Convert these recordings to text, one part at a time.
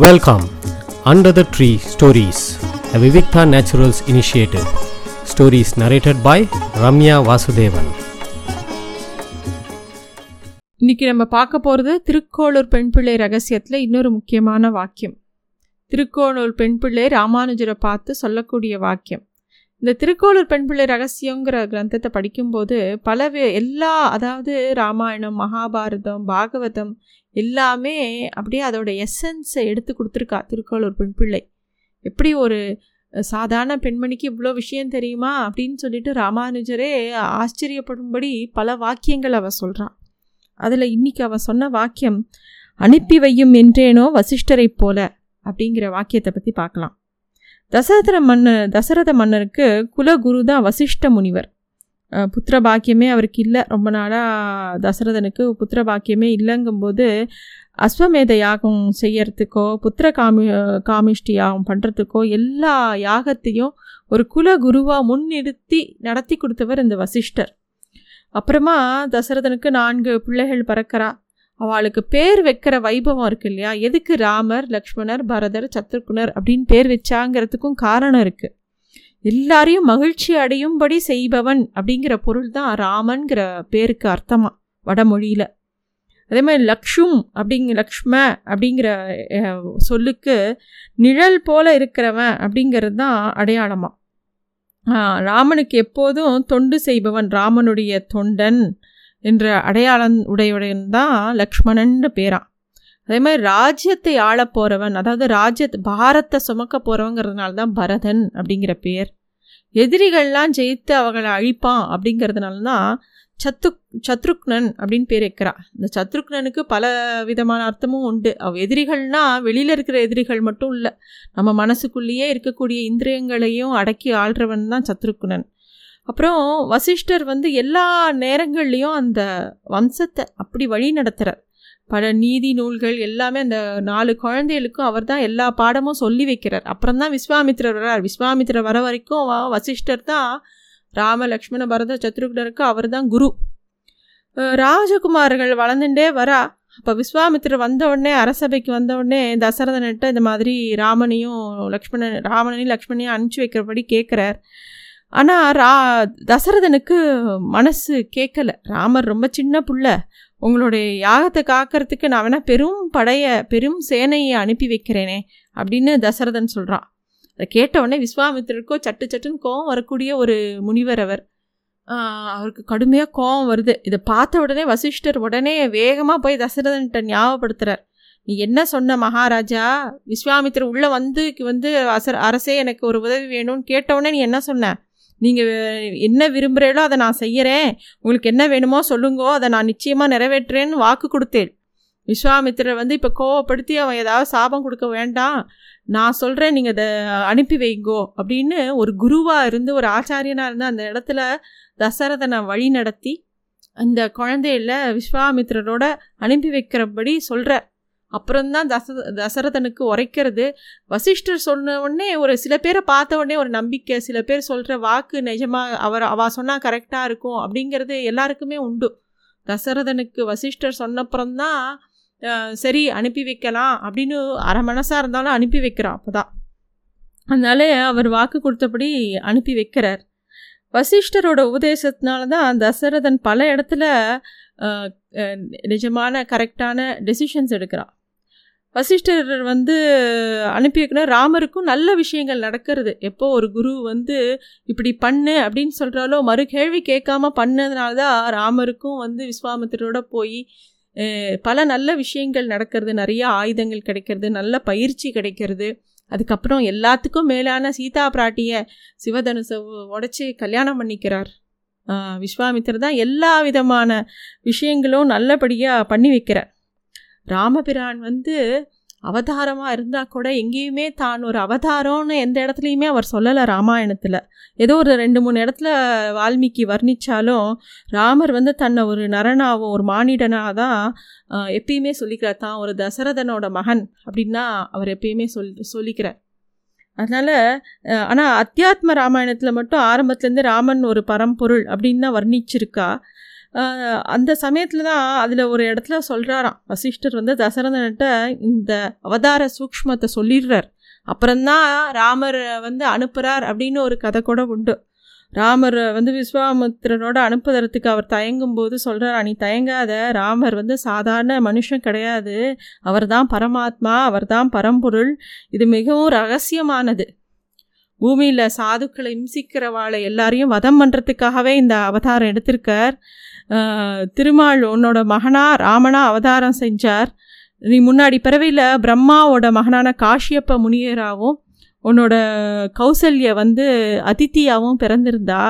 Welcome under the tree stories the Vivikta naturals initiative stories narrated by Ramya Vasudevan இன்னைக்கு நம்ம பார்க்க போகிறது திருக்கோளூர் பெண் பிள்ளை ரகசியத்தில் இன்னொரு முக்கியமான வாக்கியம் திருக்கோளூர் பெண் பிள்ளை ராமானுஜரை பார்த்து சொல்லக்கூடிய வாக்கியம் இந்த திருக்கோளூர் பெண்பிள்ளை ரகசியங்கிற கிரந்தத்தை படிக்கும்போது பல எல்லா அதாவது ராமாயணம் மகாபாரதம் பாகவதம் எல்லாமே அப்படியே அதோட எசன்ஸை எடுத்து கொடுத்துருக்கா திருக்கோளூர் பெண்பிள்ளை எப்படி ஒரு சாதாரண பெண்மணிக்கு இவ்வளோ விஷயம் தெரியுமா அப்படின்னு சொல்லிட்டு ராமானுஜரே ஆச்சரியப்படும்படி பல வாக்கியங்கள் அவள் சொல்கிறான் அதில் இன்னைக்கு அவள் சொன்ன வாக்கியம் அனுப்பி வையும் என்றேனோ வசிஷ்டரைப் போல அப்படிங்கிற வாக்கியத்தை பற்றி பார்க்கலாம். தசரத மன்னர் தசரத மன்னருக்கு குலகுரு தான் வசிஷ்ட முனிவர். புத்திர பாக்கியமே அவருக்கு இல்லை. ரொம்ப நாளாக தசரதனுக்கு புத்திர பாக்கியமே இல்லைங்கும்போது அஸ்வமேத யாகம் செய்யறதுக்கோ புத்திர காமி காமிஷ்டி யாகம் பண்ணுறதுக்கோ எல்லா யாகத்தையும் ஒரு குல குருவாக முன்னிறுத்தி நடத்தி கொடுத்தவர் இந்த வசிஷ்டர். அப்புறமா தசரதனுக்கு நான்கு பிள்ளைகள் பறக்கிறா. அவளுக்கு பேர் வைக்கிற வைபவம் இருக்கு இல்லையா? எதுக்கு ராமர் லக்ஷ்மணர் பரதர் சத்ருகுணர் அப்படின்னு பேர் வச்சாங்கிறதுக்கும் காரணம் இருக்குது எல்லாரையும் மகிழ்ச்சி அடையும்படி செய்பவன் அப்படிங்கிற பொருள் தான் ராமன்கிற பேருக்கு அர்த்தமாக வடமொழியில். அதே மாதிரி லக்ஷும் அப்படிங்க லக்ஷ்ம அப்படிங்கிற சொல்லுக்கு நிழல் போல இருக்கிறவன் அப்படிங்கிறது தான் அடையாளமாக ராமனுக்கு எப்போதும் தொண்டு செய்பவன் ராமனுடைய தொண்டன் என்ற அடையாளம் உடையவன் தான் லக்ஷ்மணன்னு பேரான். அதே மாதிரி ராஜ்யத்தை ஆளப் போகிறவன் அதாவது ராஜ்யத் பாரத்தை சுமக்க போகிறவங்கிறதுனால தான் பரதன் அப்படிங்கிற பேர். எதிரிகள்லாம் ஜெயித்து அவங்களை அழிப்பான் அப்படிங்கிறதுனால தான் சத்து சத்ருக்னன் அப்படின்னு பேர் வைக்கிறா இந்த சத்ருக்னனுக்கு பல விதமான அர்த்தமும் உண்டு. அவ எதிரிகள்னா வெளியில் இருக்கிற எதிரிகள் மட்டும் இல்லை நம்ம மனசுக்குள்ளேயே இருக்கக்கூடிய இந்திரியங்களையும் அடக்கி ஆள்றவன் தான் சத்ருக்னன். அப்புறம் வசிஷ்டர் வந்து எல்லா நேரங்கள்லேயும் அந்த வம்சத்தை அப்படி வழி நடத்துகிறார் பல நீதி நூல்கள் எல்லாமே அந்த நாலு குழந்தைகளுக்கும் அவர் தான் எல்லா பாடமும் சொல்லி வைக்கிறார். அப்புறம் தான் விஸ்வாமித்திரர் வரார் விஸ்வாமித்திரர் வர வரைக்கும் வசிஷ்டர் தான் ராம லக்ஷ்மண பரத சத்ருக்னருக்கு அவர் தான் குரு. ராஜகுமார்கள் வளர்ந்துட்டே வரா. அப்போ விஸ்வாமித்திரர் வந்த உடனே அரசபைக்கு வந்த உடனே தசரதன்கிட்ட இந்த மாதிரி ராமனையும் லக்ஷ்மணன் ராமனையும் லக்ஷ்மணையும் அனுப்பிச்சி வைக்கிறபடி கேட்குறார் ஆனால் ரா தசரதனுக்கு மனசு கேட்கல ராமர் ரொம்ப சின்ன புள்ள. உங்களுடைய யாகத்தை காக்கிறதுக்கு நான் வேணால் பெரும் படையை பெரும் சேனையை அனுப்பி வைக்கிறேனே அப்படின்னு தசரதன் சொல்கிறான் அதை கேட்ட உடனே விஸ்வாமித்திரருக்கோ சட்டு சட்டுன்னு கோவம் வரக்கூடிய ஒரு முனிவர் அவர். அவருக்கு கடுமையாக கோவம் வருது. இதை பார்த்த உடனே வசிஷ்டர் உடனே வேகமாக போய் தசரதன்கிட்ட ஞாபகப்படுத்துகிறார் நீ என்ன சொன்ன மகாராஜா? விஸ்வாமித்திரர் உள்ளே வந்து வந்து அசர் அரசே எனக்கு ஒரு உதவி வேணும்னு கேட்ட உடனே நீ என்ன சொன்ன? நீங்கள் என்ன விரும்புகிறீங்களோ அதை நான் செய்கிறேன் உங்களுக்கு என்ன வேணுமோ சொல்லுங்கோ அதை நான் நிச்சயமாக நிறைவேற்றுறேன்னு வாக்கு கொடுத்தேன். விஸ்வாமித்திரர் வந்து இப்போ கோவப்படுத்தி அவன் ஏதாவது சாபம் கொடுக்க வேண்டாம். நான் சொல்கிறேன் நீங்கள் அதை அனுப்பி வைங்கோ அப்படின்னு ஒரு குருவாக இருந்து ஒரு ஆச்சாரியனாக இருந்து அந்த இடத்துல தசரதனை வழி நடத்தி அந்த குழந்தையில விஸ்வாமித்திரரோட அனுப்பி வைக்கிறபடி சொல்கிறார் அப்புறம்தான் தச தசரதனுக்கு உரைக்கிறது. வசிஷ்டர் சொன்ன உடனே ஒரு சில பேரை பார்த்த உடனே ஒரு நம்பிக்கை சில பேர் சொல்கிற வாக்கு நிஜமாக அவர் அவ சொன்னால் கரெக்டாக இருக்கும் அப்படிங்கிறது எல்லாருக்குமே உண்டு. தசரதனுக்கு வசிஷ்டர் சொன்னப்புறம்தான் சரி அனுப்பி வைக்கலாம் அப்படின்னு அரை மனசாக இருந்தாலும் அனுப்பி வைக்கிறான் அப்போதான். அதனால அவர் வாக்கு கொடுத்தபடி அனுப்பி வைக்கிறார். வசிஷ்டரோட உபதேசத்தினால தான் தசரதன் பல இடத்துல நிஜமான கரெக்டான டெசிஷன்ஸ் எடுக்கிறான். வசிஷ்டர் வந்து அனுப்பி வைக்கணும் ராமருக்கும் நல்ல விஷயங்கள் நடக்கிறது. எப்போ ஒரு குரு வந்து இப்படி பண்ணு அப்படின்னு சொல்கிறாலோ மறு கேள்வி கேட்காம பண்ணதுனால தான் ராமருக்கும் வந்து விஸ்வாமித்திரோட போய் பல நல்ல விஷயங்கள் நடக்கிறது. நிறைய ஆயுதங்கள் கிடைக்கிறது நல்ல பயிற்சி கிடைக்கிறது. அதுக்கப்புறம் எல்லாத்துக்கும் மேலான சீதா பிராட்டியை சிவதனுசை உடச்சி கல்யாணம் பண்ணிக்கிறார். விஸ்வாமித்திரர் தான் எல்லா விதமான விஷயங்களும் நல்லபடியாக பண்ணி வைக்கிறார். ராமபிரான் வந்து அவதாரமாக இருந்தால் கூட எங்கேயுமே தான் ஒரு அவதாரம்னு எந்த இடத்துலையுமே அவர் சொல்லலை ராமாயணத்தில். ஏதோ ஒரு ரெண்டு மூணு இடத்துல வால்மீகி வர்ணிச்சாலும் ராமர் வந்து தன்னை ஒரு நரனாவும் ஒரு மானிடனாக தான் எப்பயுமே சொல்லிக்கிறார். தான் ஒரு தசரதனோட மகன் அப்படின்னா அவர் எப்பயுமே சொல் சொல்லிக்கிறார். அதனால் ஆனால் அத்தியாத்ம ராமாயணத்தில் மட்டும் ஆரம்பத்துலேருந்து ராமன் ஒரு பரம்பொருள் அப்படின்னு தான் வர்ணிச்சிருக்கா. அந்த சமயத்தில் தான் அதில் ஒரு இடத்துல சொல்கிறாராம் வசிஷ்டர் வந்து தசரதன்கிட்ட இந்த அவதார சூக்ஷ்மத்தை சொல்லிடுறார். அப்புறம்தான் ராமர் வந்து அனுப்புகிறார் அப்படின்னு ஒரு கதை கூட உண்டு. ராமர் வந்து விஸ்வாமித்திரனோட அனுப்புதறதுக்கு அவர் தயங்கும் போது சொல்கிறார் நீ தயங்காத. ராமர் வந்து சாதாரண மனுஷன் கிடையாது. அவர் தான் பரமாத்மா அவர் தான் பரம்பொருள். இது மிகவும் ரகசியமானது. பூமியில் சாதுக்களை இம்சிக்கிறவாளை எல்லாரையும் வதம் பண்ணுறதுக்காகவே இந்த அவதாரம் எடுத்திருக்கார். திருமால் உன்னோட மகனா ராமனா அவதாரம் செஞ்சார். நீ முன்னாடி பிறவியில் பிரம்மாவோட மகனான காஷியப்ப முனியராகவும் உன்னோட கௌசல்ய வந்து அதித்தியாகவும் பிறந்திருந்தா.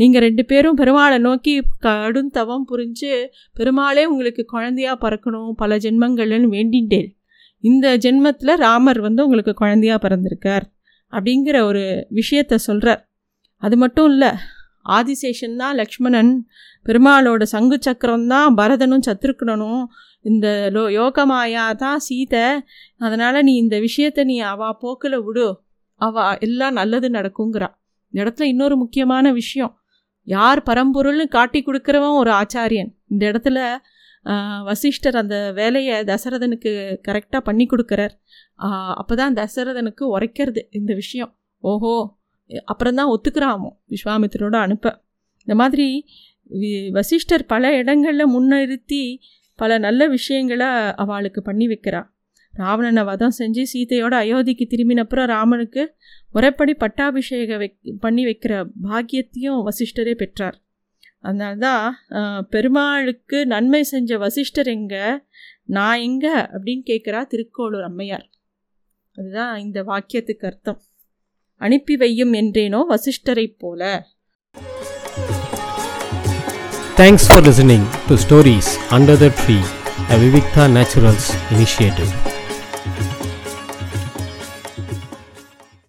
நீங்கள் ரெண்டு பேரும் பெருமாளை நோக்கி கடும் தவம் புரிஞ்சு பெருமாளே உங்களுக்கு குழந்தையா பறக்கணும் பல ஜென்மங்கள்னு வேண்டிண்டேன். இந்த ஜென்மத்தில் ராமர் வந்து உங்களுக்கு குழந்தையா பிறந்திருக்கார். அப்படிங்கிற ஒரு விஷயத்த சொல்கிறார் அது மட்டும் இல்லை ஆதிசேஷன் தான் லக்ஷ்மணன் பெருமாளோட சங்கு சக்கரம் தான் பரதனும் சத்ருக்கணனும் இந்த லோ யோகமாயா தான் சீதை. அதனால் நீ இந்த விஷயத்தை நீ அவா போக்கில் விடு. அவா எல்லாம் நல்லது நடக்குங்கிறா. இந்த இடத்துல இன்னொரு முக்கியமான விஷயம். யார் பரம்பொருள்னு காட்டி கொடுக்குறவன் ஒரு ஆச்சாரியன். இந்த இடத்துல வசிஷ்டர் அந்த வேலையை தசரதனுக்கு கரெக்டாக பண்ணி கொடுக்குறார். அப்போ தான் தசரதனுக்கு உரைக்கிறது இந்த விஷயம். ஓஹோ அப்புறம்தான் ஒத்துக்கிறாமோ விஸ்வாமித்திரோட அனுப்ப. இந்த மாதிரி வசிஷ்டர் பல இடங்களில் முன்னிறுத்தி பல நல்ல விஷயங்களை அவளுக்கு பண்ணி வைக்கிறா ராவணனை வதம் செஞ்சு சீதையோட அயோத்திக்கு திரும்பினப்புறம் ராமனுக்கு முறைப்படி பட்டாபிஷேக வைக் பண்ணி வைக்கிற பாக்கியத்தையும் வசிஷ்டரே பெற்றார். அதனால்தான் பெருமாளுக்கு நன்மை செஞ்ச வசிஷ்டர் எங்க? நான் எங்க? அப்படின்னு கேட்குறா திருக்கோளூர் அம்மையார். அதுதான் இந்த வாக்கியத்துக்கு அர்த்தம். அனுப்பி வையும் என்றேனோ வசிஷ்டரைப் போல. Thanks for listening to stories under the tree a Vivikta naturals initiative